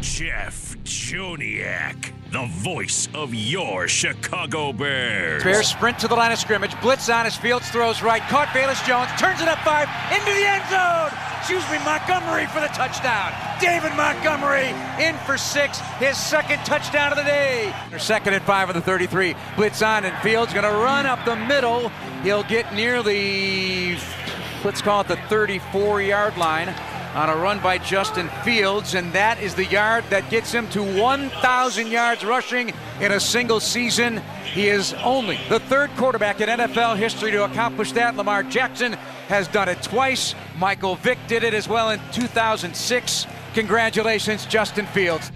Jeff Joniak, the voice of your Chicago Bears. Bears sprint to the line of scrimmage. Blitz on his Fields throws right. Caught Bayless Jones. Turns it up five. Into the end zone. Excuse me, Montgomery for the touchdown. David Montgomery in for six. His second touchdown of the day. Second and five of the 33. Blitz on and Fields going to run up the middle. He'll get near the, let's call it the 34 yard line on a run by Justin Fields, and that is the yard that gets him to 1,000 yards rushing in a single season. He is only the third quarterback in NFL history to accomplish that. Lamar Jackson has done it twice. Michael Vick did it as well in 2006. Congratulations, Justin Fields.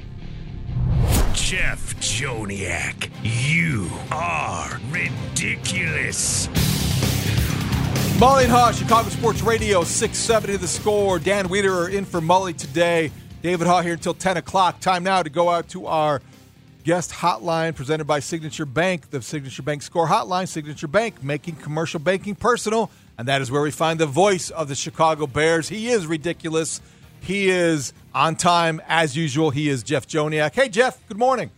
Jeff Joniak, you are ridiculous. Mully and Haugh, Chicago Sports Radio, 670 the score. Dan Wiederer in for Mully today. David Haugh here until 10 o'clock. Time now to go out to our guest hotline presented by Signature Bank, the Signature Bank Score Hotline. Signature Bank, making commercial banking personal. And that is where we find the voice of the Chicago Bears. He is ridiculous. He is on time as usual. He is Jeff Joniak. Hey, Jeff, good morning.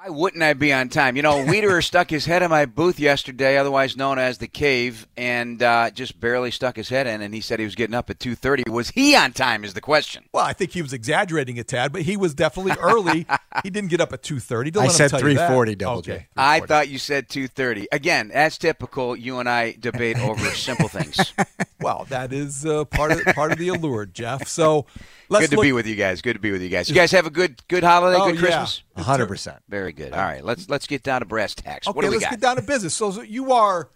Why wouldn't I be on time? You know, Wiederer stuck his head in my booth yesterday, otherwise known as the cave, and uh, just barely stuck his head in. And he said he was getting up at two thirty. Was he on time? Is the question. Well, I think he was exaggerating a tad, but he was definitely early. he didn't get up at two thirty. I said three forty. Double okay. J. I thought you said two thirty. Again, as typical, you and I debate over simple things. Well, that is uh, part of part of the allure, Jeff. So let's good to look- be with you guys. Good to be with you guys. You guys have a good good holiday, Oh, good. Christmas. hundred percent. Very good. All right, let's let's get down to brass tacks. Okay, what do we let's got? get down to business. So, so you are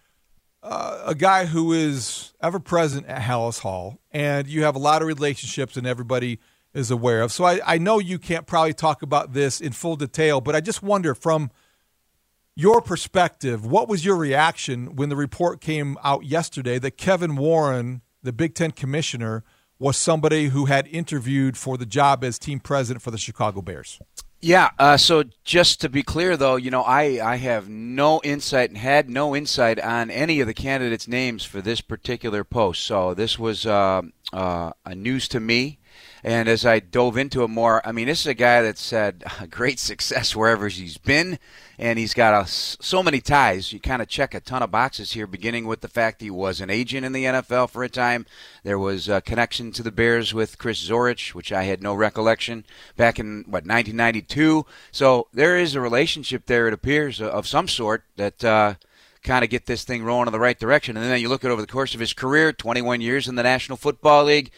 uh, a guy who is ever present at Halas Hall, and you have a lot of relationships, and everybody is aware of. So I, I know you can't probably talk about this in full detail, but I just wonder from your perspective, what was your reaction when the report came out yesterday that Kevin Warren, the Big Ten commissioner, was somebody who had interviewed for the job as team president for the Chicago Bears? Yeah. Uh, so just to be clear, though, you know, I, I have no insight and had no insight on any of the candidates' names for this particular post. So this was uh, uh, a news to me. And as I dove into it more, I mean, this is a guy that's had great success wherever he's been, and he's got a, so many ties. You kind of check a ton of boxes here, beginning with the fact he was an agent in the NFL for a time. There was a connection to the Bears with Chris Zorich, which I had no recollection back in what 1992. So there is a relationship there, it appears, of some sort that. Uh, kind of get this thing rolling in the right direction. And then you look at over the course of his career, 21 years in the National Football League,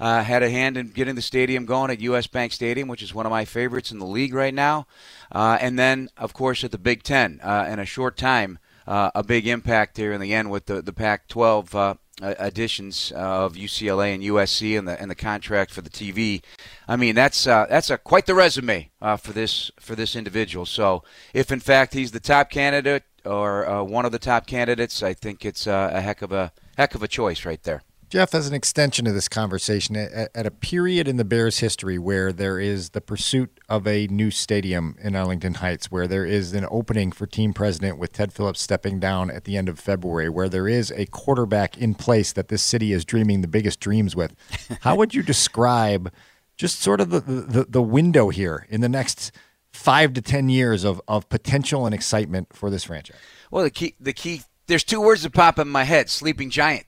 uh, had a hand in getting the stadium going at U.S. Bank Stadium, which is one of my favorites in the league right now. Uh, and then, of course, at the Big Ten uh, in a short time, uh, a big impact here in the end with the the Pac-12 uh, additions of UCLA and USC and the and the contract for the TV. I mean, that's uh, that's a quite the resume uh, for this for this individual. So, if in fact he's the top candidate or uh, one of the top candidates, I think it's a heck of a heck of a choice right there. Jeff, as an extension of this conversation, at, at a period in the Bears' history where there is the pursuit of a new stadium in Arlington Heights, where there is an opening for team president with Ted Phillips stepping down at the end of February, where there is a quarterback in place that this city is dreaming the biggest dreams with, how would you describe just sort of the, the, the window here in the next five to 10 years of, of potential and excitement for this franchise? Well, the key the key there's two words that pop in my head: sleeping giant.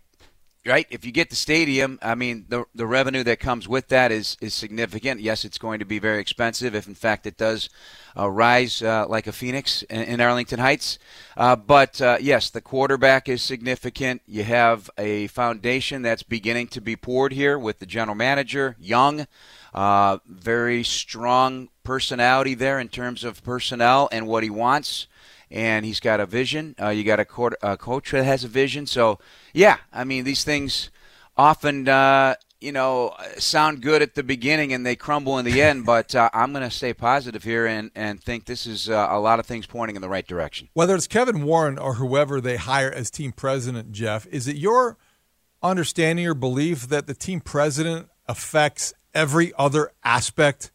Right? If you get the stadium, I mean, the the revenue that comes with that is is significant. Yes, it's going to be very expensive if, in fact, it does uh, rise uh, like a phoenix in, in Arlington Heights. Uh, but uh, yes, the quarterback is significant. You have a foundation that's beginning to be poured here with the general manager, Young. Uh, very strong personality there in terms of personnel and what he wants and he's got a vision. Uh, you got a, court, a, coach that has a vision. So, yeah, I mean, these things often, uh, you know, sound good at the beginning and they crumble in the end. But uh, I'm going to stay positive here and, and think this is uh, a lot of things pointing in the right direction. Whether it's Kevin Warren or whoever they hire as team president, Jeff, is it your understanding or belief that the team president affects every other aspect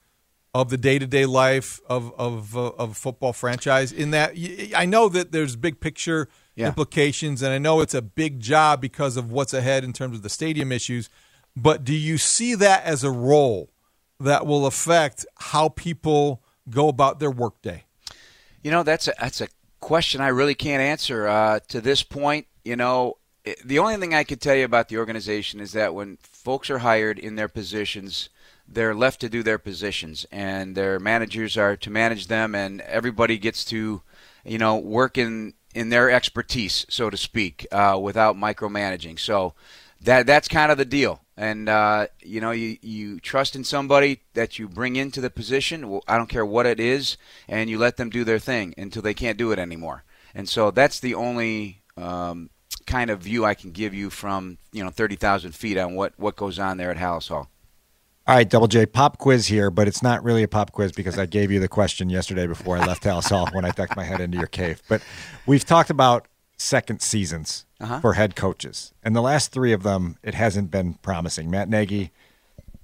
of the day to day life of of uh, of football franchise. In that, I know that there's big picture yeah. implications, and I know it's a big job because of what's ahead in terms of the stadium issues. But do you see that as a role that will affect how people go about their workday? You know, that's a that's a question I really can't answer uh, to this point. You know, the only thing I can tell you about the organization is that when folks are hired in their positions they're left to do their positions, and their managers are to manage them, and everybody gets to, you know, work in in their expertise, so to speak, uh, without micromanaging. So that that's kind of the deal. And uh, you know, you you trust in somebody that you bring into the position. I don't care what it is, and you let them do their thing until they can't do it anymore. And so that's the only um, kind of view I can give you from you know thirty thousand feet on what what goes on there at Halas Hall. All right, Double J, pop quiz here, but it's not really a pop quiz because I gave you the question yesterday before I left Halas Hall when I ducked my head into your cave. But we've talked about second seasons uh-huh. for head coaches, and the last three of them, it hasn't been promising. Matt Nagy,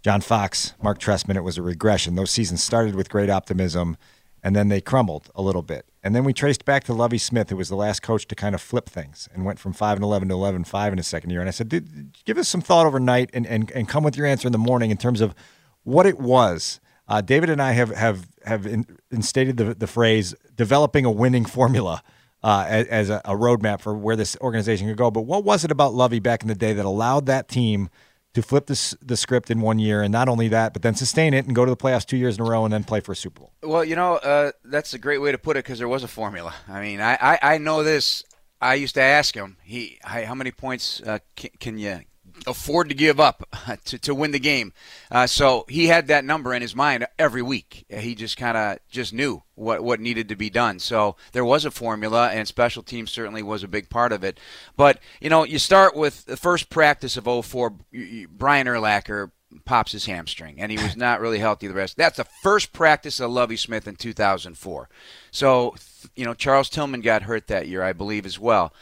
John Fox, Mark Trestman, it was a regression. Those seasons started with great optimism, and then they crumbled a little bit. And then we traced back to Lovie Smith, who was the last coach to kind of flip things and went from 5 and 11 to 11 5 in his second year. And I said, give us some thought overnight and, and, and come with your answer in the morning in terms of what it was. Uh, David and I have have have in, instated the, the phrase developing a winning formula uh, as, as a, a roadmap for where this organization could go. But what was it about Lovie back in the day that allowed that team – to flip the, the script in one year, and not only that, but then sustain it and go to the playoffs two years in a row and then play for a Super Bowl. Well, you know, uh, that's a great way to put it because there was a formula. I mean, I, I, I, know this. I used to ask him, he, how many points uh, can, can you afford to give up to, to win the game. Uh, so he had that number in his mind every week. He just kind of just knew what what needed to be done. So there was a formula, and special teams certainly was a big part of it. But you know, you start with the first practice of 04, Brian Urlacher pops his hamstring, and he was not really healthy the rest. That's the first practice of Lovie Smith in 2004. So you know, Charles Tillman got hurt that year, I believe, as well.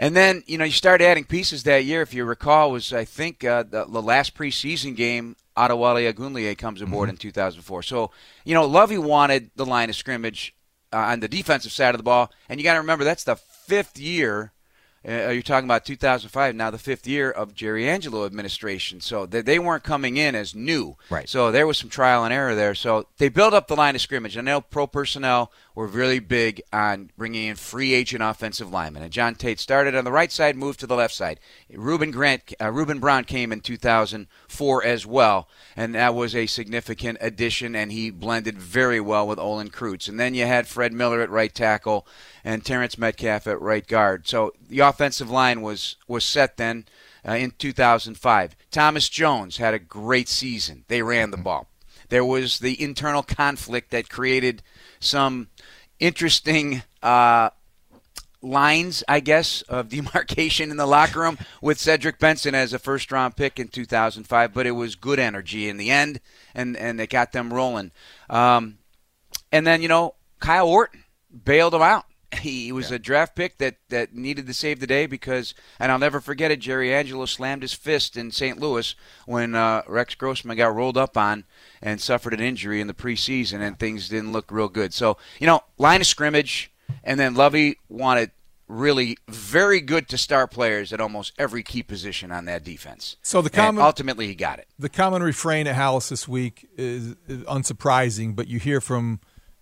And then, you know, you start adding pieces that year. If you recall, was I think uh, the, the, last preseason game, Adewale Ogunleye comes aboard mm-hmm. in 2004. So, you know, Lovie wanted the line of scrimmage uh, on the defensive side of the ball. And you got to remember, that's the fifth year uh, you're talking about 2005, now the fifth year of Jerry Angelo administration. So they, they weren't coming in as new. Right. So there was some trial and error there. So they built up the line of scrimmage. I know pro personnel were really big on bringing in free agent offensive linemen. And John Tait started on the right side, moved to the left side. Ruben Grant, uh, Ruben Brown came in 2004 as well, and that was a significant addition. And he blended very well with Olin Kreutz. And then you had Fred Miller at right tackle and Terrence Metcalf at right guard. So the offensive line was was set then uh, in 2005. Thomas Jones had a great season. They ran the ball. There was the internal conflict that created some interesting uh, lines, I guess, of demarcation in the locker room with Cedric Benson as a first round pick in 2005. But it was good energy in the end, and and it got them rolling. Um, and then you know Kyle Orton bailed them out. He was yeah. a draft pick that, that needed to save the day because, and I'll never forget it, Jerry Angelo slammed his fist in St. Louis when uh, Rex Grossman got rolled up on and suffered an injury in the preseason, and things didn't look real good. So, you know, line of scrimmage, and then Lovie wanted really very good to start players at almost every key position on that defense. So the common and ultimately he got it. The common refrain at Halas this week is, is unsurprising, but you hear from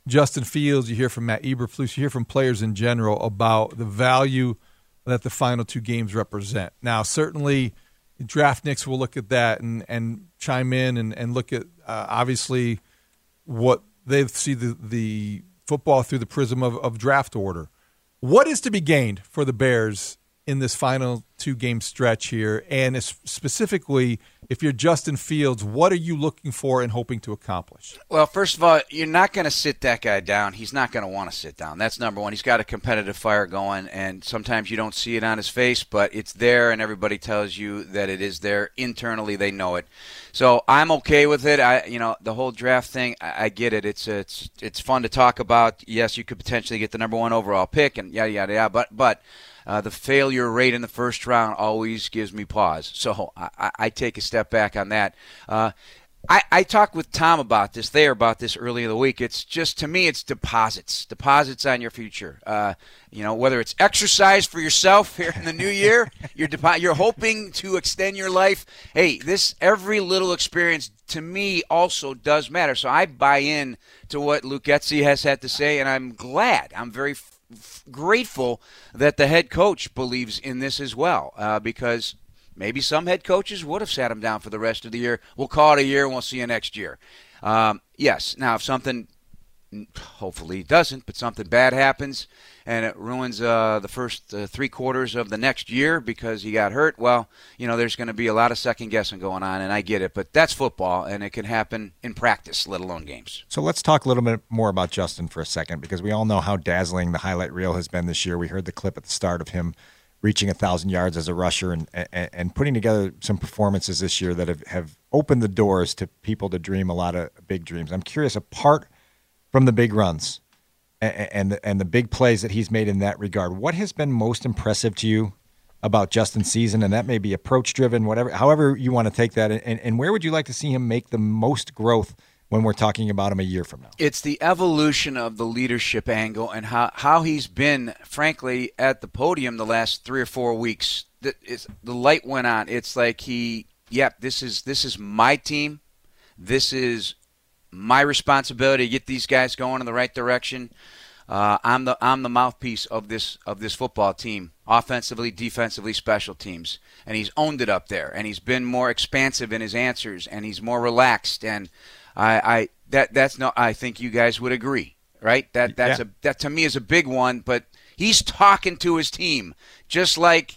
Justin Fields, you hear from Matt Eberflus, you hear from players in general about the value that the final two games represent. Now, certainly draft Draftniks will look at that and, and chime in and, and look at uh, obviously what they see the, the football through the prism of, of draft order. What is to be gained for the Bears in this final two game stretch here? And specifically, if you're Justin Fields, what are you looking for and hoping to accomplish? Well, first of all, you're not going to sit that guy down. He's not going to want to sit down. That's number one. He's got a competitive fire going, and sometimes you don't see it on his face, but it's there, and everybody tells you that it is there. Internally, they know it. So I'm okay with it. I, you know, the whole draft thing, I, I get it. It's it's it's fun to talk about. Yes, you could potentially get the number one overall pick, and yada yada yada. But but uh, the failure rate in the first round always gives me pause. So I, I take a step back on that. Uh, I, I, talked with Tom about this there about this early in the week. It's just to me, it's deposits, deposits on your future. Uh, you know, whether it's exercise for yourself here in the new year, you're depo- you're hoping to extend your life. Hey, this every little experience to me also does matter. So I buy in to what Luke Getsy has had to say, and I'm glad. I'm very grateful that the head coach believes in this as well, uh, because maybe some head coaches would have sat him down for the rest of the year. We'll call it a year and we'll see you next year. Um, yes. Now, if something hopefully he doesn't, but something bad happens and it ruins uh, the first uh, three quarters of the next year because he got hurt, well, you know, there's going to be a lot of second guessing going on, and I get it, but that's football, and it can happen in practice, let alone games. So let's talk a little bit more about Justin for a second because we all know how dazzling the highlight reel has been this year. We heard the clip at the start of him reaching a thousand yards as a rusher and, and, and putting together some performances this year that have, have opened the doors to people to dream a lot of big dreams. I'm curious, apart from the big runs and, and the, and the big plays that he's made in that regard, what has been most impressive to you about Justin's season? And that may be approach driven, whatever, however you want to take that. And, and where would you like to see him make the most growth? when we're talking about him a year from now. It's the evolution of the leadership angle and how, how he's been, frankly, at the podium the last three or four weeks. The, the light went on. It's like he, yep, this is this is my team. This is my responsibility to get these guys going in the right direction. Uh, I'm the I'm the mouthpiece of this of this football team, offensively, defensively, special teams, and he's owned it up there, and he's been more expansive in his answers, and he's more relaxed, and I, I that that's no, I think you guys would agree, right? That that's yeah. a that to me is a big one, but he's talking to his team just like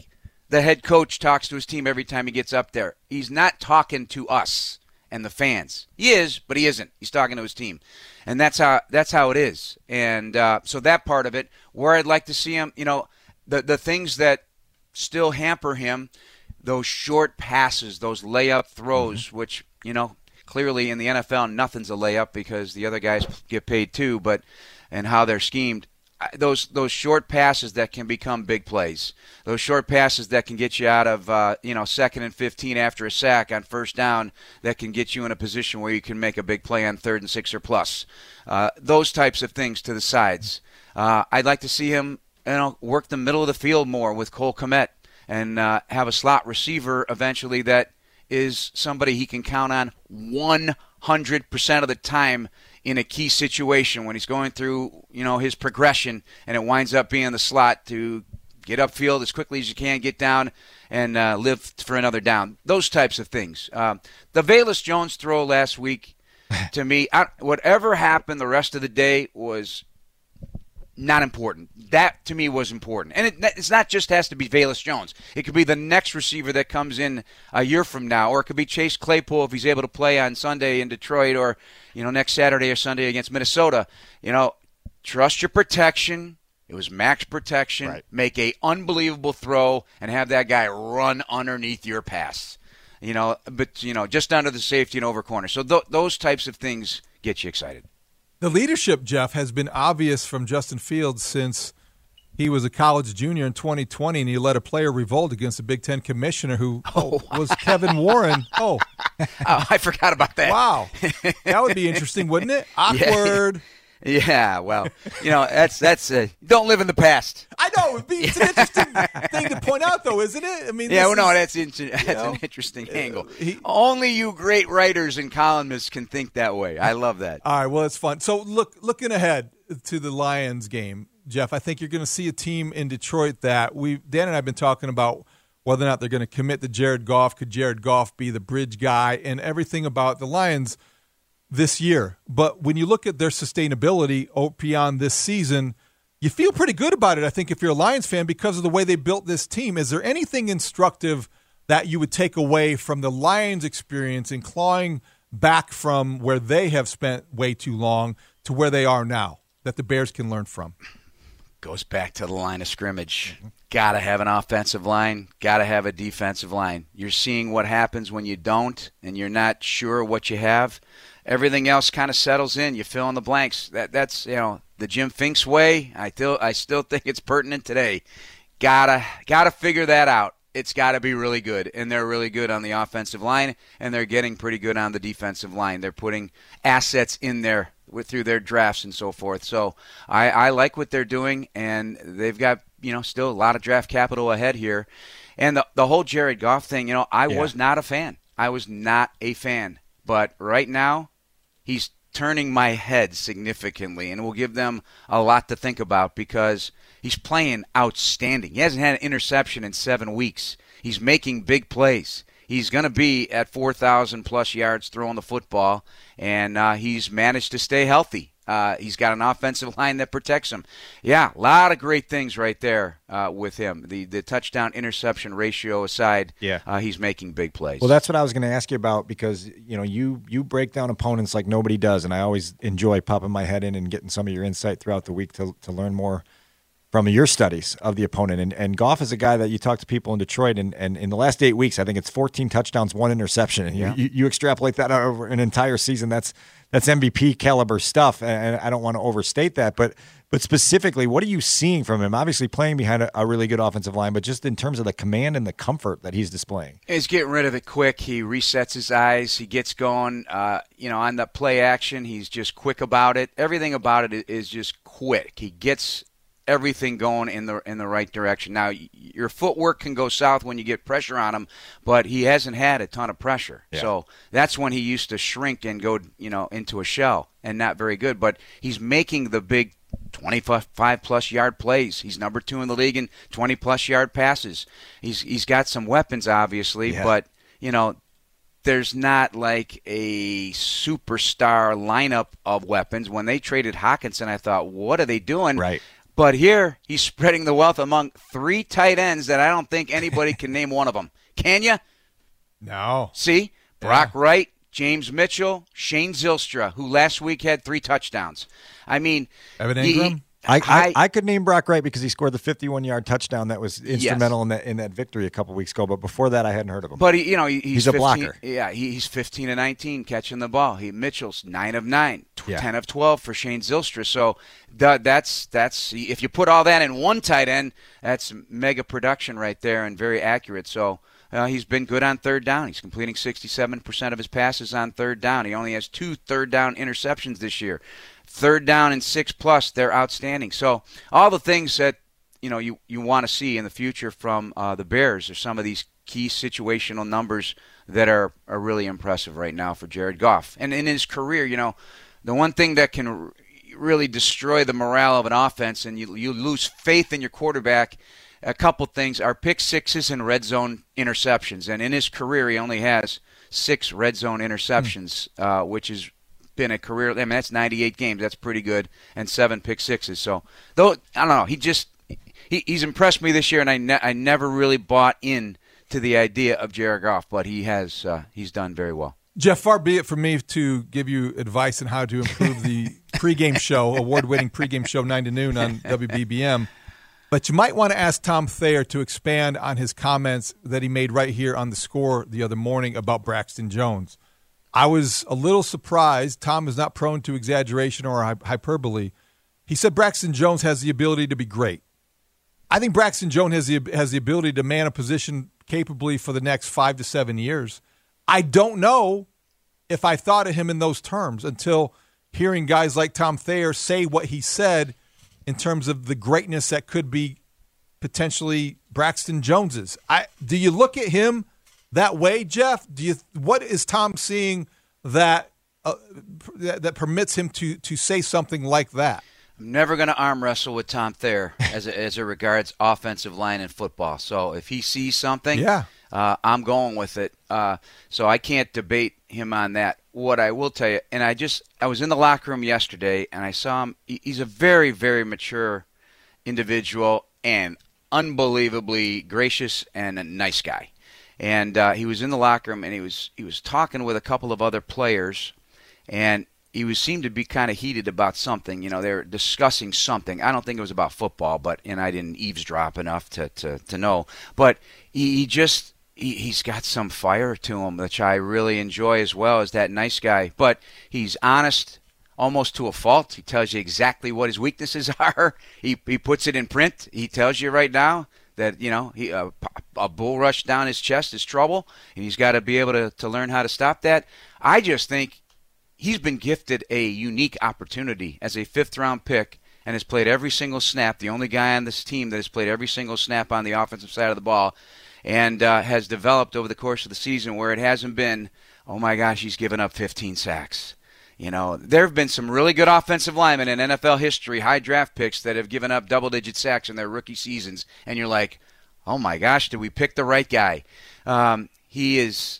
the head coach talks to his team every time he gets up there. He's not talking to us and the fans. He is, but he isn't. He's talking to his team, and that's how that's how it is. And uh, so that part of it, where I'd like to see him, you know, the the things that still hamper him, those short passes, those layup throws, mm-hmm. which you know clearly in the NFL nothing's a layup because the other guys get paid too, but and how they're schemed those those short passes that can become big plays. Those short passes that can get you out of uh, you know second and 15 after a sack on first down that can get you in a position where you can make a big play on third and six or plus. Uh, those types of things to the sides. Uh, I'd like to see him you know work the middle of the field more with Cole Kmet and uh, have a slot receiver eventually that is somebody he can count on 100% of the time in a key situation when he's going through, you know, his progression and it winds up being the slot to get upfield as quickly as you can, get down and uh, live for another down. Those types of things. Uh, the Velus Jones throw last week, to me, I, whatever happened the rest of the day was not important. That to me was important, and it, it's not just has to be Velus Jones. It could be the next receiver that comes in a year from now, or it could be Chase Claypool if he's able to play on Sunday in Detroit, or you know next Saturday or Sunday against Minnesota. You know, trust your protection. It was max protection. Right. Make a unbelievable throw and have that guy run underneath your pass. You know, but you know, just under the safety and over corner. So th- those types of things get you excited. The leadership, Jeff, has been obvious from Justin Fields since he was a college junior in 2020 and he led a player revolt against the Big Ten commissioner who oh, was Kevin Warren. Oh. oh, I forgot about that. Wow. That would be interesting, wouldn't it? Awkward. Yeah. Yeah, well, you know that's that's uh, don't live in the past. I know it's an interesting thing to point out, though, isn't it? I mean, yeah, well, no, that's inter- that's know, an interesting uh, angle. He, Only you great writers and columnists can think that way. I love that. All right, well, it's fun. So, look, looking ahead to the Lions game, Jeff, I think you're going to see a team in Detroit that we Dan and I've been talking about whether or not they're going to commit to Jared Goff. Could Jared Goff be the bridge guy and everything about the Lions this year? But when you look at their sustainability oh, beyond this season, you feel pretty good about it, I think, if you're a Lions fan because of the way they built this team. Is there anything instructive that you would take away from the Lions' experience in clawing back from where they have spent way too long to where they are now that the Bears can learn from? Goes back to the line of scrimmage. Got to have an offensive line, got to have a defensive line. You're seeing what happens when you don't and you're not sure what you have. Everything else kind of settles in. You fill in the blanks. That that's, you know, the Jim Finks way. I still I still think it's pertinent today. Got to got to figure that out it's got to be really good. And they're really good on the offensive line, and they're getting pretty good on the defensive line. They're putting assets in there with, through their drafts and so forth. So I, I like what they're doing, and they've got you know still a lot of draft capital ahead here. And the the whole Jared Goff thing, you know, I yeah. was not a fan. I was not a fan. But right now, he's turning my head significantly, and will give them a lot to think about because he's playing outstanding. He hasn't had an interception in seven weeks. He's making big plays. He's going to be at 4,000 plus yards throwing the football, and uh, he's managed to stay healthy. Uh, he's got an offensive line that protects him. Yeah, a lot of great things right there uh, with him. The the touchdown interception ratio aside, yeah, uh, he's making big plays. Well, that's what I was going to ask you about because you know you you break down opponents like nobody does, and I always enjoy popping my head in and getting some of your insight throughout the week to to learn more from your studies of the opponent. And, and Goff is a guy that you talk to people in Detroit, and, and in the last eight weeks, I think it's 14 touchdowns, one interception. And yeah. you, you, extrapolate that over an entire season. That's that's MVP caliber stuff, and I don't want to overstate that, but but specifically, what are you seeing from him? Obviously, playing behind a, a, really good offensive line, but just in terms of the command and the comfort that he's displaying. He's getting rid of it quick. He resets his eyes. He gets going. Uh, you know, on the play action, he's just quick about it. Everything about it is just quick. He gets everything going in the in the right direction. Now, your footwork can go south when you get pressure on him, but he hasn't had a ton of pressure. Yeah. So that's when he used to shrink and go, you know, into a shell and not very good. But he's making the big 25 plus yard plays. He's number two in the league in 20 plus yard passes. He's he's got some weapons, obviously, yeah. but you know there's not like a superstar lineup of weapons. When they traded Hockenson, I thought, what are they doing? Right. But here, he's spreading the wealth among three tight ends that I don't think anybody can name one of them. Can you? No. See? Brock yeah. Wright, James Mitchell, Shane Zylstra, who last week had three touchdowns. I mean, Evan Engram? He, I, I, I, could name Brock Wright because he scored the 51 yard touchdown that was instrumental yes. in that in that victory a couple weeks ago. But before that, I hadn't heard of him. But he, you know, he's, he's 15, a blocker. Yeah, he's 15 to 19 catching the ball. He Mitchell's nine of nine, yeah. 10 of 12 for Shane Zylstra. So that, that's that's if you put all that in one tight end, that's mega production right there and very accurate. So. Uh, he's been good on third down. He's completing 67% of his passes on third down. He only has two third down interceptions this year third down and six plus, they're outstanding. So all the things that you know you, you want to see in the future from uh, the Bears are some of these key situational numbers that are, are really impressive right now for Jared Goff. And in his career, you know, the one thing that can really destroy the morale of an offense and you, you lose faith in your quarterback a couple things are pick sixes and red zone interceptions. And in his career, he only has six red zone interceptions, mm. uh, which is been a career. I mean, that's 98 games. That's pretty good, and seven pick sixes. So, though I don't know, he just he, he's impressed me this year, and I ne- I never really bought in to the idea of Jared Goff, but he has uh, he's done very well. Jeff, far be it from me to give you advice on how to improve the pregame show, award-winning pregame show, nine to noon on WBBM. But you might want to ask Tom Thayer to expand on his comments that he made right here on the score the other morning about Braxton Jones. I was a little surprised. Tom is not prone to exaggeration or hyperbole. He said Braxton Jones has the ability to be great. I think Braxton Jones has the has the ability to man a position capably for the next five to seven years. I don't know if I thought of him in those terms until hearing guys like Tom Thayer say what he said in terms of the greatness that could be potentially Braxton Jones's. I do you look at him that way, Jeff? Do you what is Tom seeing that uh, that, that permits him to to say something like that? I'm never going to arm wrestle with Tom Thayer as it, as it regards offensive line in football. So if he sees something, Yeah. uh, I'm going with it. Uh, so I can't debate him on that. What I will tell you, and I just I was in the locker room yesterday and I saw him. He's a very very mature individual and unbelievably gracious and a nice guy. And uh, he was in the locker room and he was he was talking with a couple of other players, and he was seemed to be kind of heated about something. You know, they were discussing something. I don't think it was about football, but and I didn't eavesdrop enough to to, to know. But he, he just he, he's got some fire to him, which I really enjoy as well as that nice guy. But he's honest almost to a fault. He tells you exactly what his weaknesses are. He he puts it in print. He tells you right now that you know he uh, a bull rush down his chest is trouble, and he's got to be able to to learn how to stop that. I just think he's been gifted a unique opportunity as a fifth round pick and has played every single snap. The only guy on this team that has played every single snap on the offensive side of the ball, and uh, has developed over the course of the season where it hasn't been, oh my gosh, he's given up 15 sacks. You know, there have been some really good offensive linemen in NFL history, high draft picks that have given up double digit sacks in their rookie seasons, and you're like, oh my gosh, did we pick the right guy? Um, he is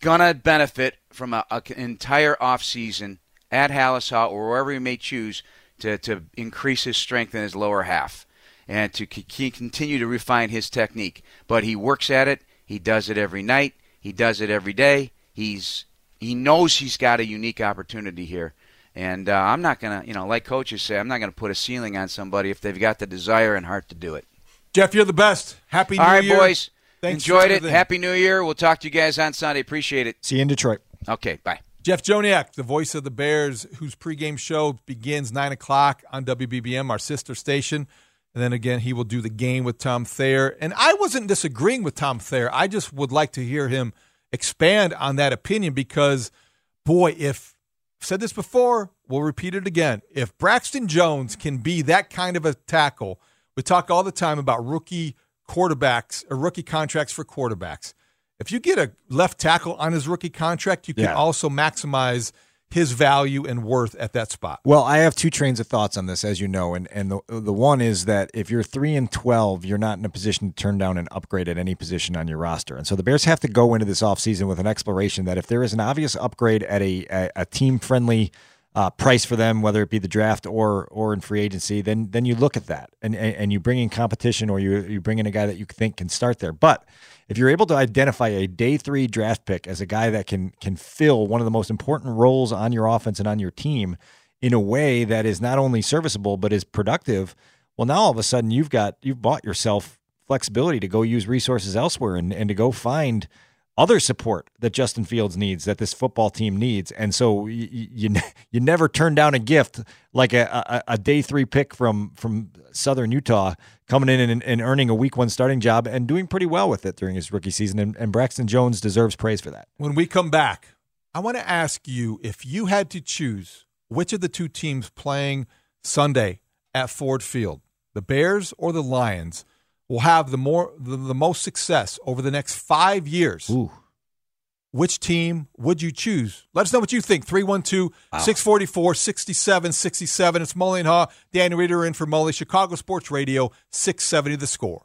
gonna benefit from an entire offseason at Halas Hall or wherever he may choose to, to increase his strength in his lower half and to c- continue to refine his technique. But he works at it. He does it every night. He does it every day. He's he knows he's got a unique opportunity here. And uh, I'm not gonna, you know, like coaches say, I'm not gonna put a ceiling on somebody if they've got the desire and heart to do it. Jeff, you're the best. Happy New All right, Year. boys. Thanks for Enjoyed it. Happy New Year. We'll talk to you guys on Sunday. Appreciate it. See you in Detroit. Okay, bye. Jeff Joniak, the voice of the Bears, whose pregame show begins 9 o'clock on WBBM, our sister station. And then again, he will do the game with Tom Thayer. And I wasn't disagreeing with Tom Thayer. I just would like to hear him expand on that opinion because, boy, if I've said this before, we'll repeat it again. If Braxton Jones can be that kind of a tackle, we talk all the time about rookie quarterbacks or rookie contracts for quarterbacks. If you get a left tackle on his rookie contract, you can Yeah. also maximize his value and worth at that spot. Well, I have two trains of thoughts on this, as you know, and and the the one is that if you're three and twelve, you're not in a position to turn down an upgrade at any position on your roster, and so the Bears have to go into this offseason with an exploration that if there is an obvious upgrade at a a, a team friendly uh, price for them, whether it be the draft or or in free agency, then then you look at that and and, and you bring in competition or you you bring in a guy that you think can start there, but if you're able to identify a day three draft pick as a guy that can can fill one of the most important roles on your offense and on your team in a way that is not only serviceable but is productive, well now all of a sudden you've got you've bought yourself flexibility to go use resources elsewhere and, and to go find other support that Justin Fields needs, that this football team needs, and so you you, you never turn down a gift like a, a, a day three pick from from Southern Utah coming in and, and earning a week one starting job and doing pretty well with it during his rookie season, and, and Braxton Jones deserves praise for that. When we come back, I want to ask you if you had to choose which of the two teams playing Sunday at Ford Field, the Bears or the Lions, will have the more the, the most success over the next five years. Ooh. Which team would you choose? Let us know what you think. 312 644 6767. It's Mully and Haugh. Dan Wiederer in for Mully, Chicago Sports Radio, 670 the score.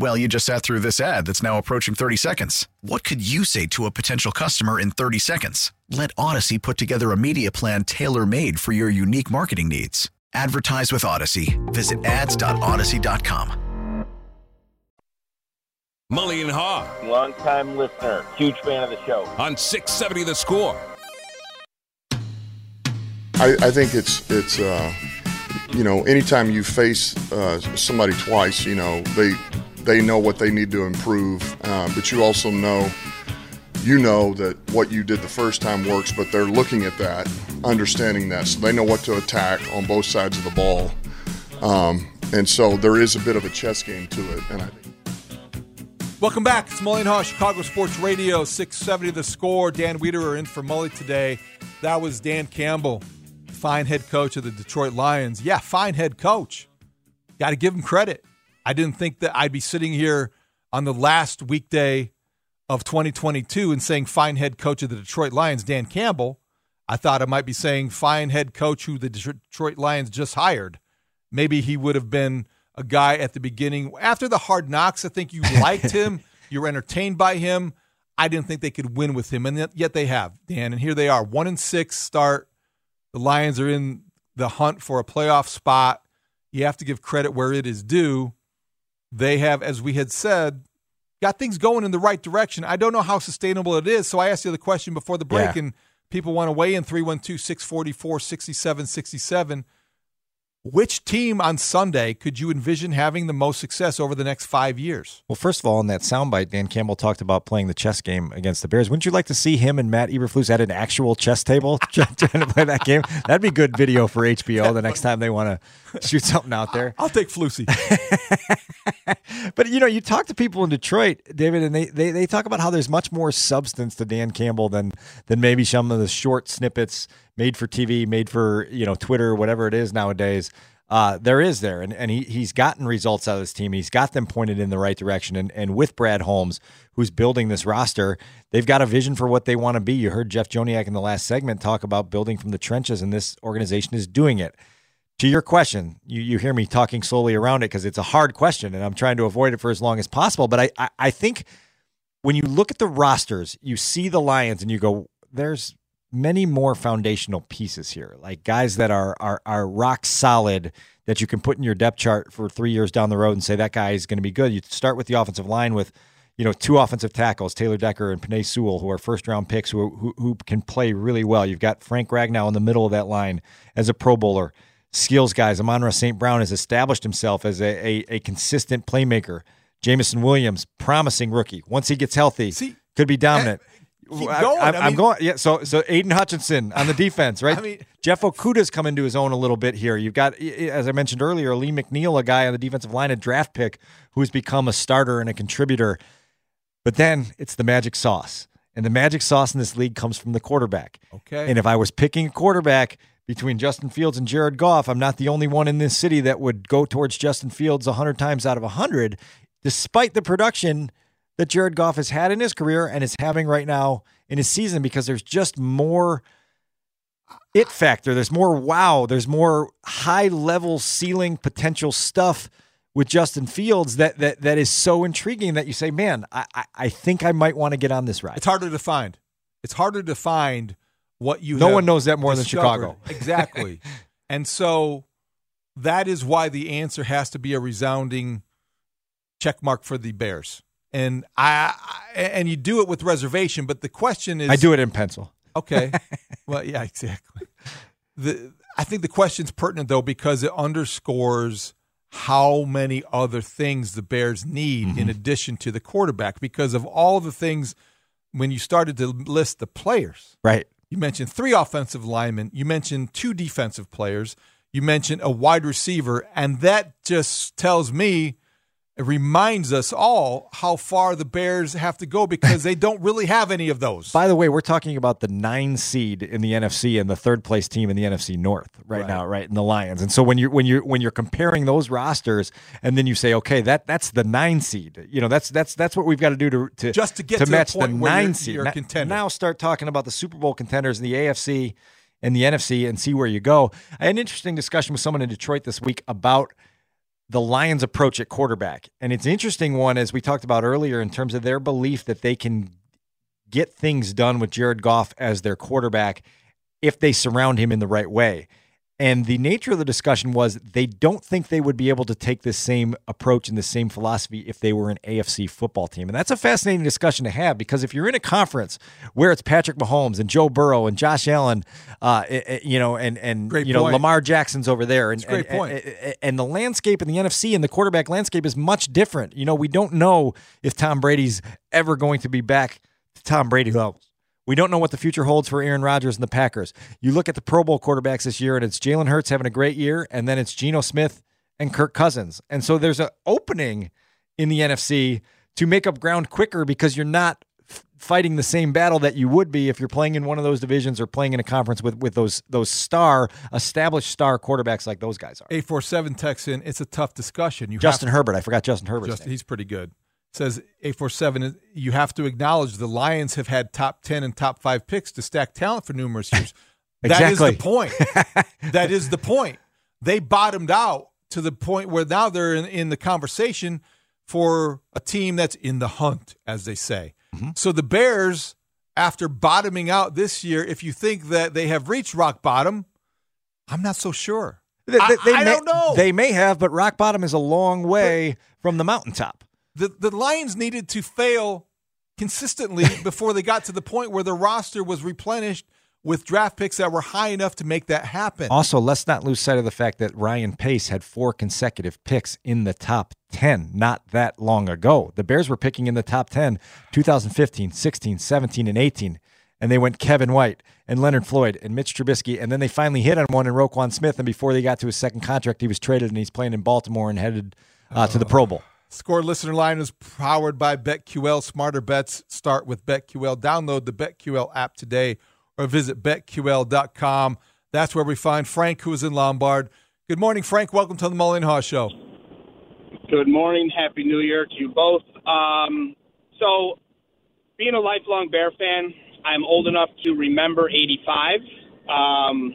Well, you just sat through this ad that's now approaching 30 seconds. What could you say to a potential customer in 30 seconds? Let Audacy put together a media plan tailor made for your unique marketing needs. Advertise with Audacy. Visit ads.audacy.com. Mully and Haugh Long time listener, huge fan of the show. on 670 The Score. I, I think it's it's uh, you know anytime you face uh, somebody twice, you know they they know what they need to improve, uh, but you also know you know that what you did the first time works, but they're looking at that, understanding that, so they know what to attack on both sides of the ball, um, and so there is a bit of a chess game to it, and I. Welcome back. It's Mully and Haugh, Chicago Sports Radio, 670 The Score. Dan Wiederer in for Mully today. That was Dan Campbell, fine head coach of the Detroit Lions. Yeah, fine head coach. Got to give him credit. I didn't think that I'd be sitting here on the last weekday of 2022 and saying fine head coach of the Detroit Lions, Dan Campbell. I thought I might be saying fine head coach who the Detroit Lions just hired. Maybe he would have been a guy at the beginning. After the hard knocks, I think you liked him. you were entertained by him. I didn't think they could win with him, and yet- yet they have, Dan. And here they are, one and six start. The Lions are in the hunt for a playoff spot. You have to give credit where it is due. They have, as we had said, got things going in the right direction. I don't know how sustainable it is. So I asked you the question before the break, Yeah. and people want to weigh in 312 644 6767. Which team on Sunday could you envision having the most success over the next five years? Well, first of all, in that soundbite, Dan Campbell talked about playing the chess game against the Bears. Wouldn't you like to see him and Matt Eberflus at an actual chess table trying to play that game? That'd be good video for HBO the next time they want to shoot something out there. I'll take Flusy. But you know, you talk to people in Detroit, David, and they, they they talk about how there's much more substance to Dan Campbell than than maybe some of the short snippets made for TV, made for you know Twitter, whatever it is nowadays. Uh, there is there, and and he he's gotten results out of this team. He's got them pointed in the right direction, and and with Brad Holmes, who's building this roster, they've got a vision for what they want to be. You heard Jeff Joniak in the last segment talk about building from the trenches, and this organization is doing it to your question, you, you hear me talking slowly around it because it's a hard question and I'm trying to avoid it for as long as possible. But I, I, I think when you look at the rosters, you see the Lions and you go, there's many more foundational pieces here, like guys that are are are rock solid that you can put in your depth chart for three years down the road and say that guy is going to be good. You start with the offensive line with you know, two offensive tackles, Taylor Decker and Penei Sewell, who are first round picks who, who who can play really well. You've got Frank Ragnow in the middle of that line as a Pro Bowler. Skills guys. Amon-Ra St. Brown has established himself as a, a, a consistent playmaker. Jameson Williams, promising rookie. Once he gets healthy, could be dominant. Eh, I- going. I'm, I I'm mean- going. Yeah. So so Aidan Hutchinson on the defense, right? I mean- Jeff Okudah's come into his own a little bit here. You've got, as I mentioned earlier, Lee McNeill, a guy on the defensive line, a draft pick who's become a starter and a contributor. But then it's the magic sauce. And the magic sauce in this league comes from the quarterback. Okay. And if I was picking a quarterback between Justin Fields and Jared Goff, I'm not the only one in this city that would go towards Justin Fields 100 times out of 100, despite the production that Jared Goff has had in his career and is having right now in his season, because there's just more it factor. There's more wow. There's more high level ceiling potential stuff with Justin Fields that that that is so intriguing that you say, man, I I, I think I might want to get on this ride. It's harder to find. It's harder to find what you. No one knows that more than. Chicago. exactly, and so that is why the answer has to be a resounding check mark for the Bears. And I, I and you do it with reservation, but the question is, I do it in pencil. Okay. well, yeah, exactly. The I think the question's pertinent though because it underscores how many other things the Bears need in mm-hmm. addition to the quarterback because of all the things when you started to list the players. Right. You mentioned three offensive linemen, you mentioned two defensive players, you mentioned a wide receiver, and that just tells me it reminds us all how far the Bears have to go because they don't really have any of those. By the way, we're talking about the nine seed in the NFC and the third place team in the NFC North right, Right. now, right in the Lions. And so when you're when you're when you're comparing those rosters, and then you say, okay, that that's the nine seed. You know, that's that's that's what we've got to do to to Just to get to to the match the where nine you're- seed. you're contender. Now start talking about the Super Bowl contenders in the AFC in the NFC and see where you go. I had an interesting discussion with someone in Detroit this week about the Lions' approach at quarterback. And it's an interesting one, as we talked about earlier, in terms of their belief that they can get things done with Jared Goff as their quarterback if they surround him in the right way. And the nature of the discussion was they don't think they would be able to take this same approach and the same philosophy if they were an AFC football team. And that's a fascinating discussion to have because if you're in a conference where it's Patrick Mahomes and Joe Burrow and Josh Allen, uh, eh, eh, you know, and and great you know point. Lamar Jackson's over there, and great and, point. And, and the landscape in the NFC and the quarterback landscape is much different. You know, we don't know if Tom Brady's ever going to be back to Tom Brady levels. We don't know what the future holds for Aaron Rodgers and the Packers. You look at the Pro Bowl quarterbacks this year, and it's Jalen Hurts having a great year, and then it's Geno Smith and Kirk Cousins. And so there's an opening in the NFC to make up ground quicker because you're not f- fighting the same battle that you would be if you're playing in one of those divisions or playing in a conference with with those those star established star quarterbacks like those guys are. Eight four seven Texan. It's a tough discussion. You Justin Herbert, I forgot Justin Herbert. Justin, he's pretty good. Says eight four seven. You have to acknowledge the Lions have had top ten and top five picks to stack talent for numerous years. exactly. That is the point. that is the point. They bottomed out to the point where now they're in, in the conversation for a team that's in the hunt, as they say. Mm-hmm. So the Bears, after bottoming out this year, if you think that they have reached rock bottom, I'm not so sure. They, I- they I may, don't know. They may have, but rock bottom is a long way from the mountaintop. The the Lions needed to fail consistently before they got to the point where the roster was replenished with draft picks that were high enough to make that happen. Also, let's not lose sight of the fact that Ryan Pace had four consecutive picks in the top 10 not that long ago. The Bears were picking in the top 10 2015, 16, 17, and 18. And they went Kevin White and Leonard Floyd and Mitch Trubisky. And then they finally hit on one in Roquan Smith. And before they got to his second contract, he was traded and he's playing in Baltimore and headed uh, to the Pro Bowl. Score listener line is powered by BetQL. Smarter bets start with BetQL. Download the BetQL app today or visit betql.com. That's where we find Frank, who is in Lombard. Good morning, Frank. Welcome to the Mullen Haugh Show. Good morning. Happy New Year to you both. Um, so, being a lifelong Bear fan, I'm old enough to remember 85. Um,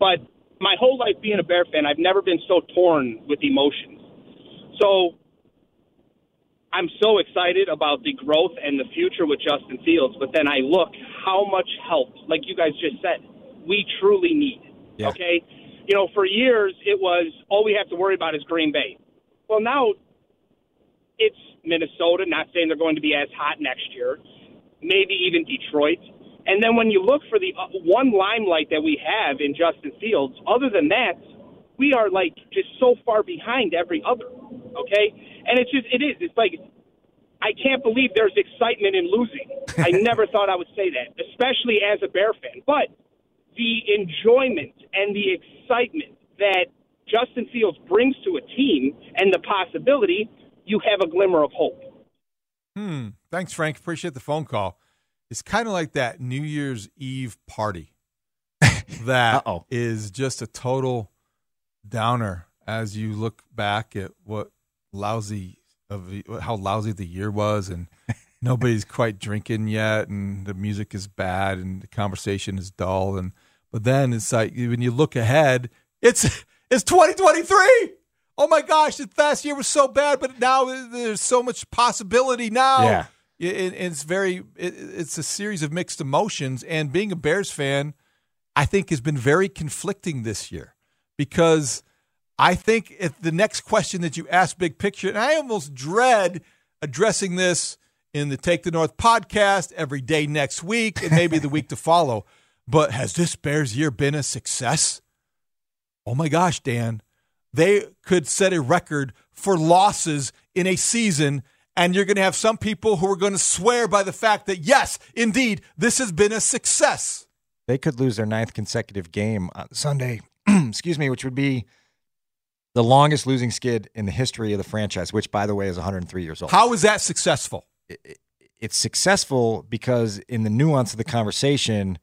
but my whole life being a Bear fan, I've never been so torn with emotions. So, I'm so excited about the growth and the future with Justin Fields, but then I look how much help, like you guys just said, we truly need. Yeah. Okay? You know, for years it was all we have to worry about is Green Bay. Well, now it's Minnesota, not saying they're going to be as hot next year, maybe even Detroit. And then when you look for the uh, one limelight that we have in Justin Fields, other than that, we are like just so far behind every other. Okay? And it's just, it is. It's like, I can't believe there's excitement in losing. I never thought I would say that, especially as a Bear fan. But the enjoyment and the excitement that Justin Fields brings to a team and the possibility, you have a glimmer of hope. Hmm. Thanks, Frank. Appreciate the phone call. It's kind of like that New Year's Eve party that Uh-oh. is just a total downer as you look back at what lousy of the- how lousy the year was and nobody's quite drinking yet and the music is bad and the conversation is dull and but then it's like when you look ahead it's it's 2023 oh my gosh the last year was so bad but now there's so much possibility now Yeah. it, it- it's very it, it's a series of mixed emotions and being a bears fan i think has been very conflicting this year because i think if the next question that you ask big picture and i almost dread addressing this in the take the north podcast every day next week and maybe the week to follow but has this bears year been a success? Oh my gosh dan. They could set a record for losses in a season and you're going to have some people who are going to swear by the fact that yes indeed this has been a success. They could lose their ninth consecutive game on Sunday, excuse me, which would be the longest losing skid in the history of the franchise, which, by the way, is 103 years old. how is that successful it's successful because in the nuance of the conversation,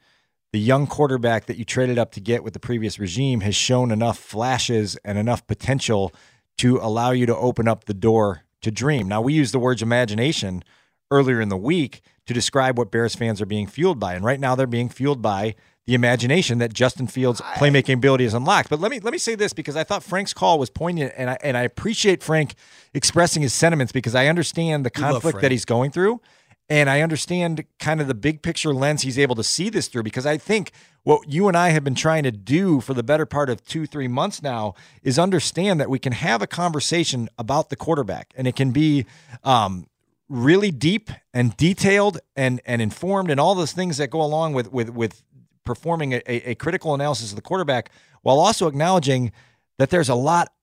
the young quarterback that you traded up to get with the previous regime has shown enough flashes and enough potential to allow you to open up the door to dream. Now, we used the words imagination earlier in the week to describe what Bears fans are being fueled by. And right now, they're being fueled by the imagination that Justin Fields' playmaking ability is unlocked. But let me let me say this because I thought Frank's call was poignant, and I and I appreciate Frank expressing his sentiments because I understand the conflict that he's going through. And I understand kind of the big picture lens he's able to see this through because I think what you and I have been trying to do for the better part of two, three months now is understand that we can have a conversation about the quarterback and it can be um, really deep and detailed and, and informed and all those things that go along with, with, with performing a, a critical analysis of the quarterback while also acknowledging that there's a lot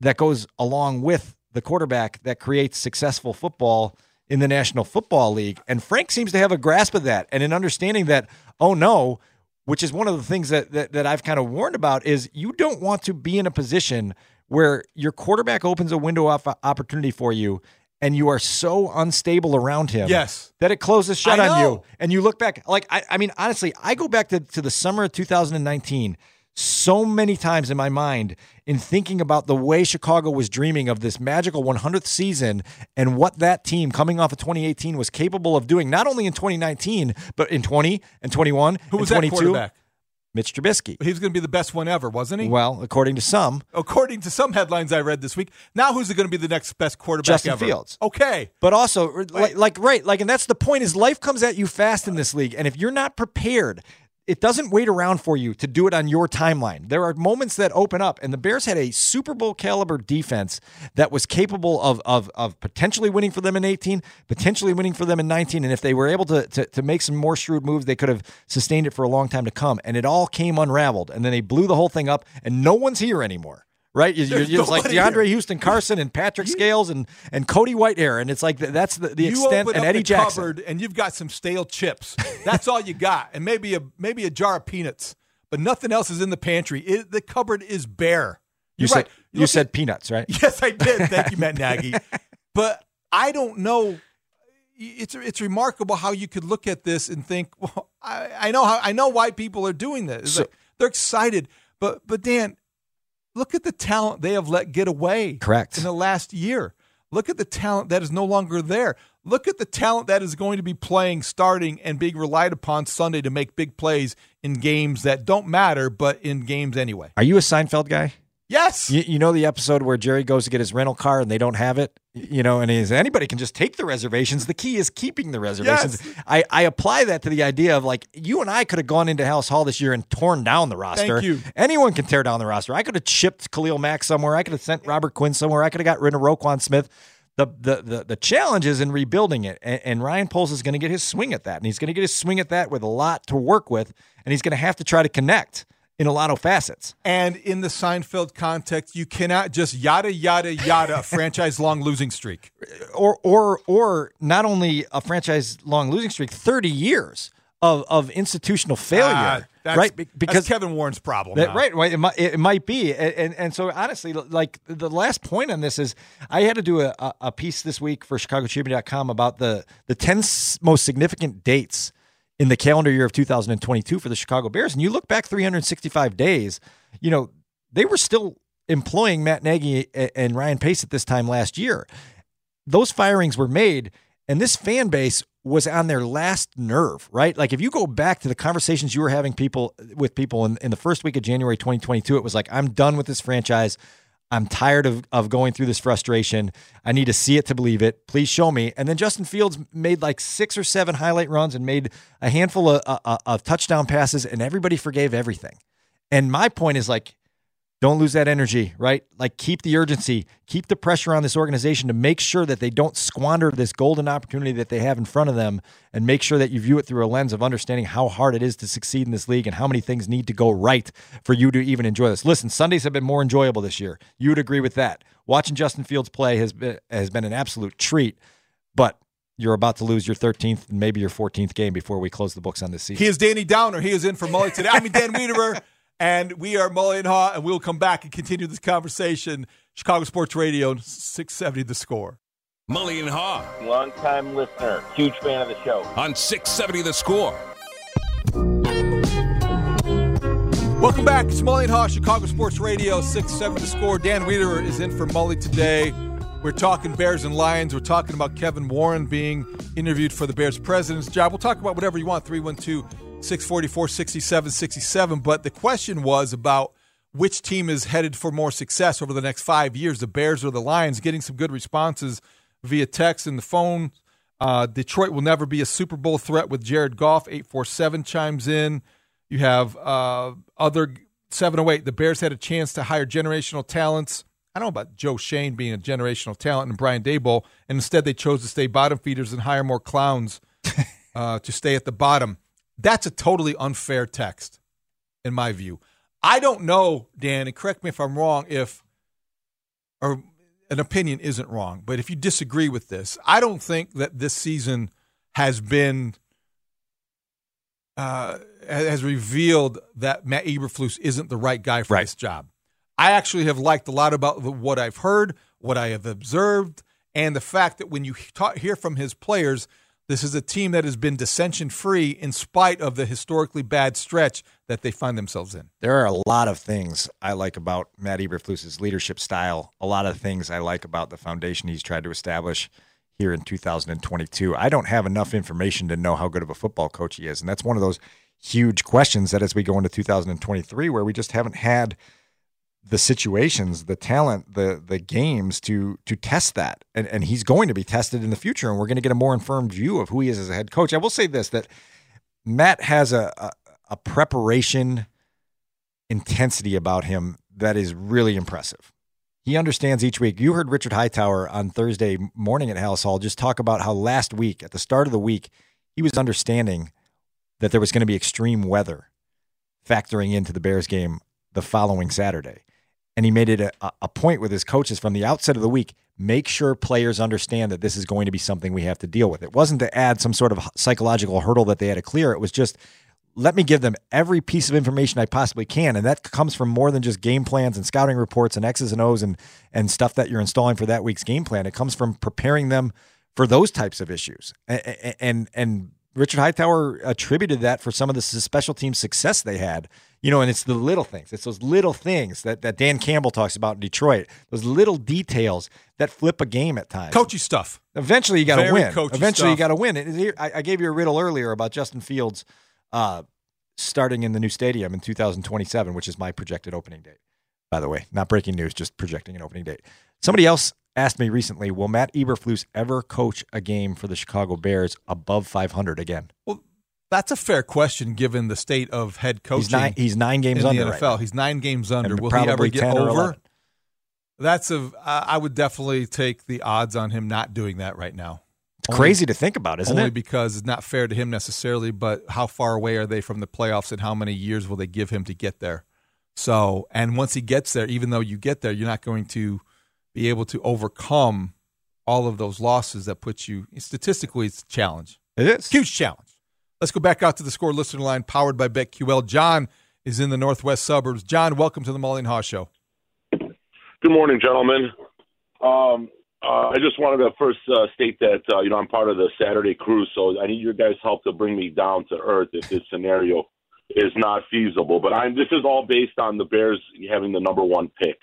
that goes along with the quarterback that creates successful football in the National Football League. And Frank seems to have a grasp of that and an understanding that, oh no, which is one of the things that, that, that I've kind of warned about is you don't want to be in a position where your quarterback opens a window of opportunity for you and you are so unstable around him Yes. that it closes shut I on you and you look back like I, I mean honestly i go back to, to the summer of 2019 so many times in my mind in thinking about the way chicago was dreaming of this magical 100th season and what that team coming off of 2018 was capable of doing not only in 2019 but in 20 and 21 Who was and that quarterback? Mitch trubisky He was going to be the best one ever, wasn't he? well according to some According to some headlines I read this week. Now, who's going to be the next best quarterback Justin ever? Fields. Okay. But also, like, like, right, like, and that's the point is life comes at you fast in this league. And if you're not prepared, it doesn't wait around for you to do it on your timeline. There are moments that open up, and the Bears had a Super Bowl caliber defense that was capable of of, of potentially winning for them in 18, potentially winning for them in 19. And if they were able to, to to make some more shrewd moves, they could have sustained it for a long time to come. And it all came unraveled, and then they blew the whole thing up, and no one's here anymore. Right, you're, you're just like DeAndre here. Houston, Carson, and Patrick Scales, and and Cody Whitehair, and it's like that's the, the you extent. And Eddie Jackson. and you've got some stale chips. That's all you got, and maybe a maybe a jar of peanuts, but nothing else is in the pantry. It, the cupboard is bare. You You're said right. you said at- peanuts, right? yes, I did. Thank you, Matt Nagy. But I don't know. It's it's remarkable how you could look at this and think, well, I, I know how I know why people are doing this. So- like, they're excited, but but Dan, look at the talent they have let get away. Correct. In the last year, look at the talent that is no longer there. Look at the talent that is going to be playing, starting, and being relied upon Sunday to make big plays in games that don't matter, but in games anyway. Are you a Seinfeld guy? Yes. You, you know the episode where Jerry goes to get his rental car and they don't have it, you know, and he's anybody can just take the reservations. The key is keeping the reservations. Yes. I, I apply that to the idea of like you and I could have gone into Halas Hall this year and torn down the roster. Thank you. Anyone can tear down the roster. I could have chipped Khalil Mack somewhere. I could have sent Robert Quinn somewhere. I could have got rid of Roquan Smith. The, the, the, the challenge is in rebuilding it, and, and Ryan Poles is going to get his swing at that, and he's going to get his swing at that with a lot to work with, and he's going to have to try to connect in a lot of facets. And in the Seinfeld context, you cannot just yada yada yada franchise long losing streak. or or or not only a franchise long losing streak, thirty years of of institutional failure, Ah, that's- right? because that's Kevin Warren's problem. that- right, right. It might, it might be, and, and and so honestly, like the last point on this is, I had to do a, a- a piece this week for ChicagoTribune.com about the the ten most significant dates in the calendar year of 2022 for the Chicago Bears, and you look back 365 days, you know they were still employing Matt Nagy and Ryan Pace at this time last year those firings were made and this fan base was on their last nerve, right? Like if you go back to the conversations you were having people with people in, in the first week of January 2022, it was like, I'm done with this franchise. I'm tired of, of going through this frustration. I need to see it to believe it. Please show me. And then Justin Fields made like six or seven highlight runs and made a handful of, uh, of touchdown passes, and everybody forgave everything. And my point is like, don't lose that energy, right? Like keep the urgency, keep the pressure on this organization to make sure that they don't squander this golden opportunity that they have in front of them and make sure that you view it through a lens of understanding how hard it is to succeed in this league and how many things need to go right for you to even enjoy this. Listen, Sundays have been more enjoyable this year. You would agree with that. Watching Justin Fields play has been has been an absolute treat, but you're about to lose your 13th and maybe your 14th game before we close the books on this season. He is Danny Downer. He is in for Mully today. I mean, Dan Wiederer, and we are Mully and Haugh, and we'll come back and continue this conversation. Chicago Sports Radio, 670 The Score. Mully and Haugh Long-time listener, huge fan of the show. on 670 The Score. Welcome back. It's Mully and Haugh, Chicago Sports Radio, 670 The Score. Dan Wiederer is in for Mully today. We're talking Bears and Lions. We're talking about Kevin Warren being interviewed for the Bears president's job. We'll talk about whatever you want. 312 644 67 67. But the question was about which team is headed for more success over the next five years, the Bears or the Lions, getting some good responses via text and the phone. Uh, Detroit will never be a Super Bowl threat with Jared Goff. 847 chimes in. You have uh, other 708. The Bears had a chance to hire generational talents. I don't know about Joe Schoen being a generational talent and Brian Daboll, and instead they chose to stay bottom feeders and hire more clowns uh, to stay at the bottom. That's a totally unfair text, in my view. I don't know, Dan, and correct me if I'm wrong, if or an opinion isn't wrong, but if you disagree with this, I don't think that this season has been uh, has revealed that Matt Eberflus isn't the right guy for Right. this job. I actually have liked a lot about the, what I've heard, what I have observed, and the fact that when you ta- hear from his players, this is a team that has been dissension free in spite of the historically bad stretch that they find themselves in. There are a lot of things I like about Matt Eberflus's leadership style. A lot of things I like about the foundation he's tried to establish here in 2022. I don't have enough information to know how good of a football coach he is, and that's one of those huge questions that as we go into 2023 where we just haven't had the situations, the talent, the the games to to test that. And and he's going to be tested in the future and we're going to get a more informed view of who he is as a head coach. I will say this that Matt has a a, a preparation intensity about him that is really impressive. He understands each week. You heard Richard Hightower on Thursday morning at Halas Hall just talk about how last week, at the start of the week, he was understanding that there was going to be extreme weather factoring into the Bears game the following Saturday. And he made it a, a point with his coaches from the outset of the week make sure players understand that this is going to be something we have to deal with. It wasn't to add some sort of psychological hurdle that they had to clear. It was just let me give them every piece of information I possibly can. And that comes from more than just game plans and scouting reports and X's and O's and, and stuff that you're installing for that week's game plan. It comes from preparing them for those types of issues. And, and, and Richard Hightower attributed that for some of the special team success they had. You know, and it's the little things. It's those little things that, that Dan Campbell talks about in Detroit. Those little details that flip a game at times. Coachy stuff. Eventually, you got to win. Eventually, you got to win. It- I, I gave you a riddle earlier about Justin Fields uh, starting in the new stadium in 2027, which is my projected opening date. By the way, not breaking news, just projecting an opening date. Somebody else asked me recently, will Matt Eberflus ever coach a game for the Chicago Bears above 500 again? Well, that's a fair question given the state of head coaching. He's nine, he's nine games in under the NFL. now. He's nine games under. And Will he ever get over? That's a. I would definitely take the odds on him not doing that right now. It's crazy to think about, isn't only it? because it's not fair to him necessarily, but how far away are they from the playoffs and how many years will they give him to get there? So, and once he gets there, even though you get there, you're not going to be able to overcome all of those losses that put you statistically. It's a challenge. It is huge challenge. Let's go back out to the score listener line, powered by BetQL. John is in the northwest suburbs. John, welcome to the Mullen Haugh Show. Good morning, gentlemen. Um, uh, I just wanted to first uh, state that uh, you know I'm part of the Saturday crew, so I need your guys' help to bring me down to earth if this scenario is not feasible. But I'm this is all based on the Bears having the number one pick.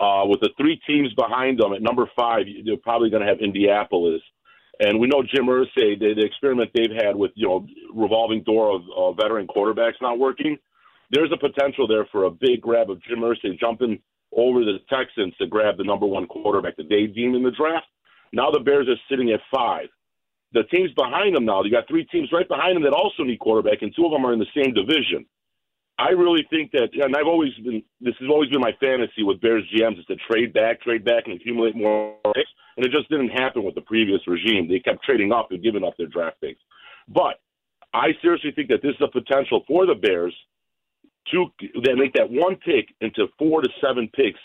Uh, with the three teams behind them at number five, they're probably going to have Indianapolis. And we know Jim Irsay, the, the experiment they've had with you know revolving door of uh, veteran quarterbacks not working. There's a potential there for a big grab of Jim Irsay jumping over the Texans to grab the number one quarterback that they deem in the draft. Now the Bears are sitting at five. The teams behind them now, you got three teams right behind them that also need quarterback, and two of them are in the same division. I really think that, and I've always been, this has always been my fantasy with Bears GMs is to trade back, trade back, and accumulate more picks. And it just didn't happen with the previous regime. They kept trading up and giving up their draft picks. But I seriously think that this is a potential for the Bears to then make that one pick into four to seven picks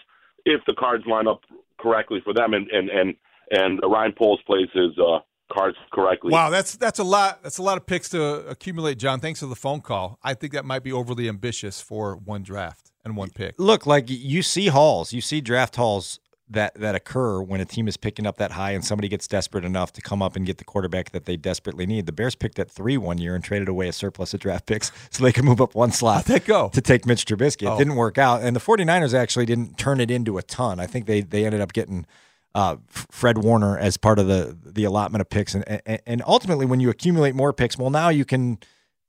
if the cards line up correctly for them and and and and Ryan Poles plays his uh, cards correctly. Wow, that's that's a lot. That's a lot of picks to accumulate, John. Thanks for the phone call. I think that might be overly ambitious for one draft and one pick. Look, like you see halls, you see draft halls that that occur when a team is picking up that high and somebody gets desperate enough to come up and get the quarterback that they desperately need. The Bears picked at three one year and traded away a surplus of draft picks so they could move up one slot that go? to take Mitch Trubisky. It Oh. didn't work out. And the 49ers actually didn't turn it into a ton. I think they they ended up getting uh, Fred Warner as part of the the allotment of picks and, and and ultimately when you accumulate more picks, well now you can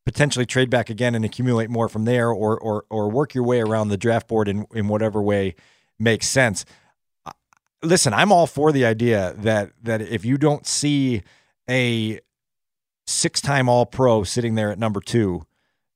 potentially trade back again and accumulate more from there, or or or work your way around the draft board in in whatever way makes sense. Listen, I'm all for the idea that that if you don't see a six-time All-Pro sitting there at number two,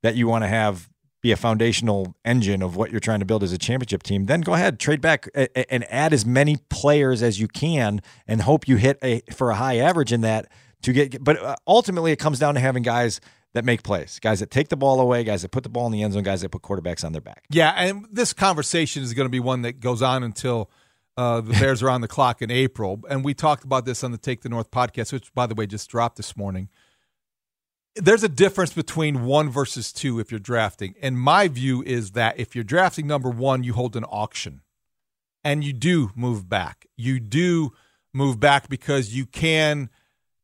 that you want to have be a foundational engine of what you're trying to build as a championship team, then go ahead, trade back and add as many players as you can, and hope you hit a for a high average in that to get. But uh, ultimately, it comes down to having guys that make plays, guys that take the ball away, guys that put the ball in the end zone, guys that put quarterbacks on their back. Yeah, and this conversation is going to be one that goes on until uh, the Bears are on the clock in April. And we talked about this on the Take the North podcast, which, by the way, just dropped this morning. There's a difference between one versus two if you're drafting. And my view is that if you're drafting number one, you hold an auction and you do move back. You do move back because you can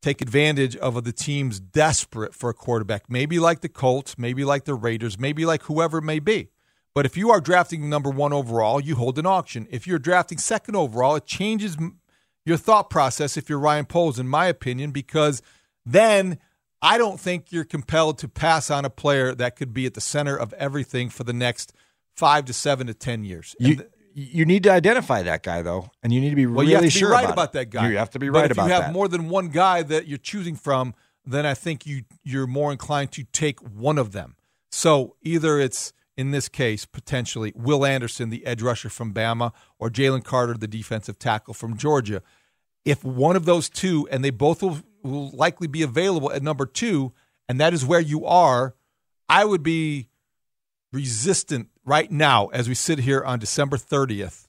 take advantage of the teams desperate for a quarterback, maybe like the Colts, maybe like the Raiders, maybe like whoever it may be. But if you are drafting number one overall, you hold an auction. If you're drafting second overall, it changes your thought process if you're Ryan Poles, in my opinion, because then I don't think you're compelled to pass on a player that could be at the center of everything for the next five to seven to 10 years. And You you need to identify that guy though, and you need to be Well, really you have to sure be right about, about, that guy. You have to be But right if about you have that. more than one guy that you're choosing from, then I think you you're more inclined to take one of them. So either it's in this case potentially Will Anderson, the edge rusher from Bama, or Jalen Carter, the defensive tackle from Georgia. If one of those two, and they both will, will likely be available at number two, and that is where you are, I would be resistant right now as we sit here on December 30th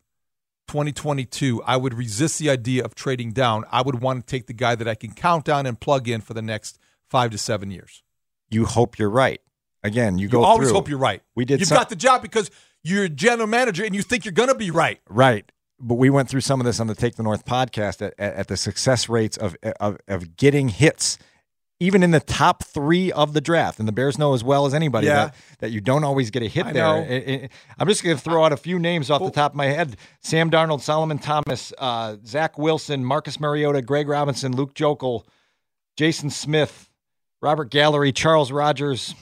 2022, I would resist the idea of trading down. I would want to take the guy that I can count on and plug in for the next five to seven years. you hope you're right. Again, you, You go always through. hope you're right. We did You've some- got the job because you're a general manager and you think you're going to be right. Right. But we went through some of this on the Take the North podcast at, at, at the success rates of, of of getting hits, even in the top three of the draft. And the Bears know as well as anybody Yeah. that, that you don't always get a hit I there. It- it- I'm just going to throw out a few names off the top of my head: Sam Darnold, Solomon Thomas, uh, Zach Wilson, Marcus Mariota, Greg Robinson, Luke Joeckel, Jason Smith, Robert Gallery, Charles Rogers,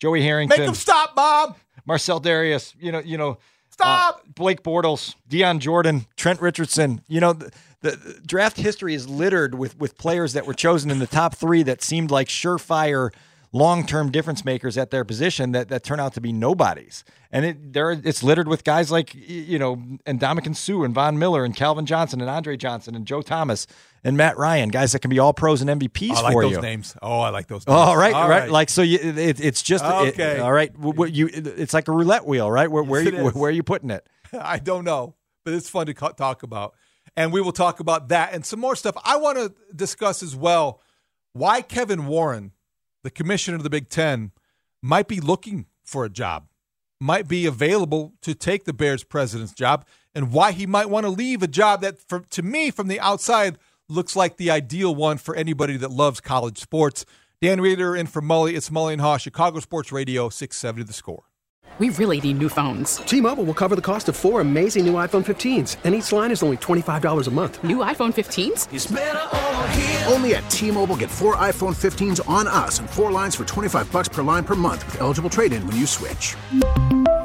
Joey Harrington. Make them stop, Bob. Marcell Dareus, you know, you know, Stop. uh, Blake Bortles, Dion Jordan, Trent Richardson. You know, the, the, the draft history is littered with with players that were chosen in the top three that seemed like surefire long term difference makers at their position that that turn out to be nobodies. And it there it's littered with guys like you know, and Ndamukong Suh and Von Miller and Calvin Johnson and Andre Johnson and Joe Thomas and Matt Ryan, guys that can be all pros and MVPs I like for those you. names. Oh, I like those names. all right, All right, Like so, you, it, it's just it- Okay. all right. wh- wh- you, it's like a roulette wheel, right? Where, where, you, it where are you putting it? I don't know, but it's fun to talk about. And we will talk about that and some more stuff. I want to discuss as well why Kevin Warren, the commissioner of the Big Ten, might be looking for a job, might be available to take the Bears president's job, and why he might want to leave a job that, for, to me, from the outside, looks like the ideal one for anybody that loves college sports. Dan Wiederer in for Mully. It's Mully and Haugh, Chicago Sports Radio, 670 The Score. We really need new phones. T-Mobile will cover the cost of four amazing new iPhone 15s, and each line is only $25 a month. New iPhone 15s? Only at T-Mobile get four iPhone 15s on us and four lines for 25 bucks per line per month with eligible trade-in when you switch.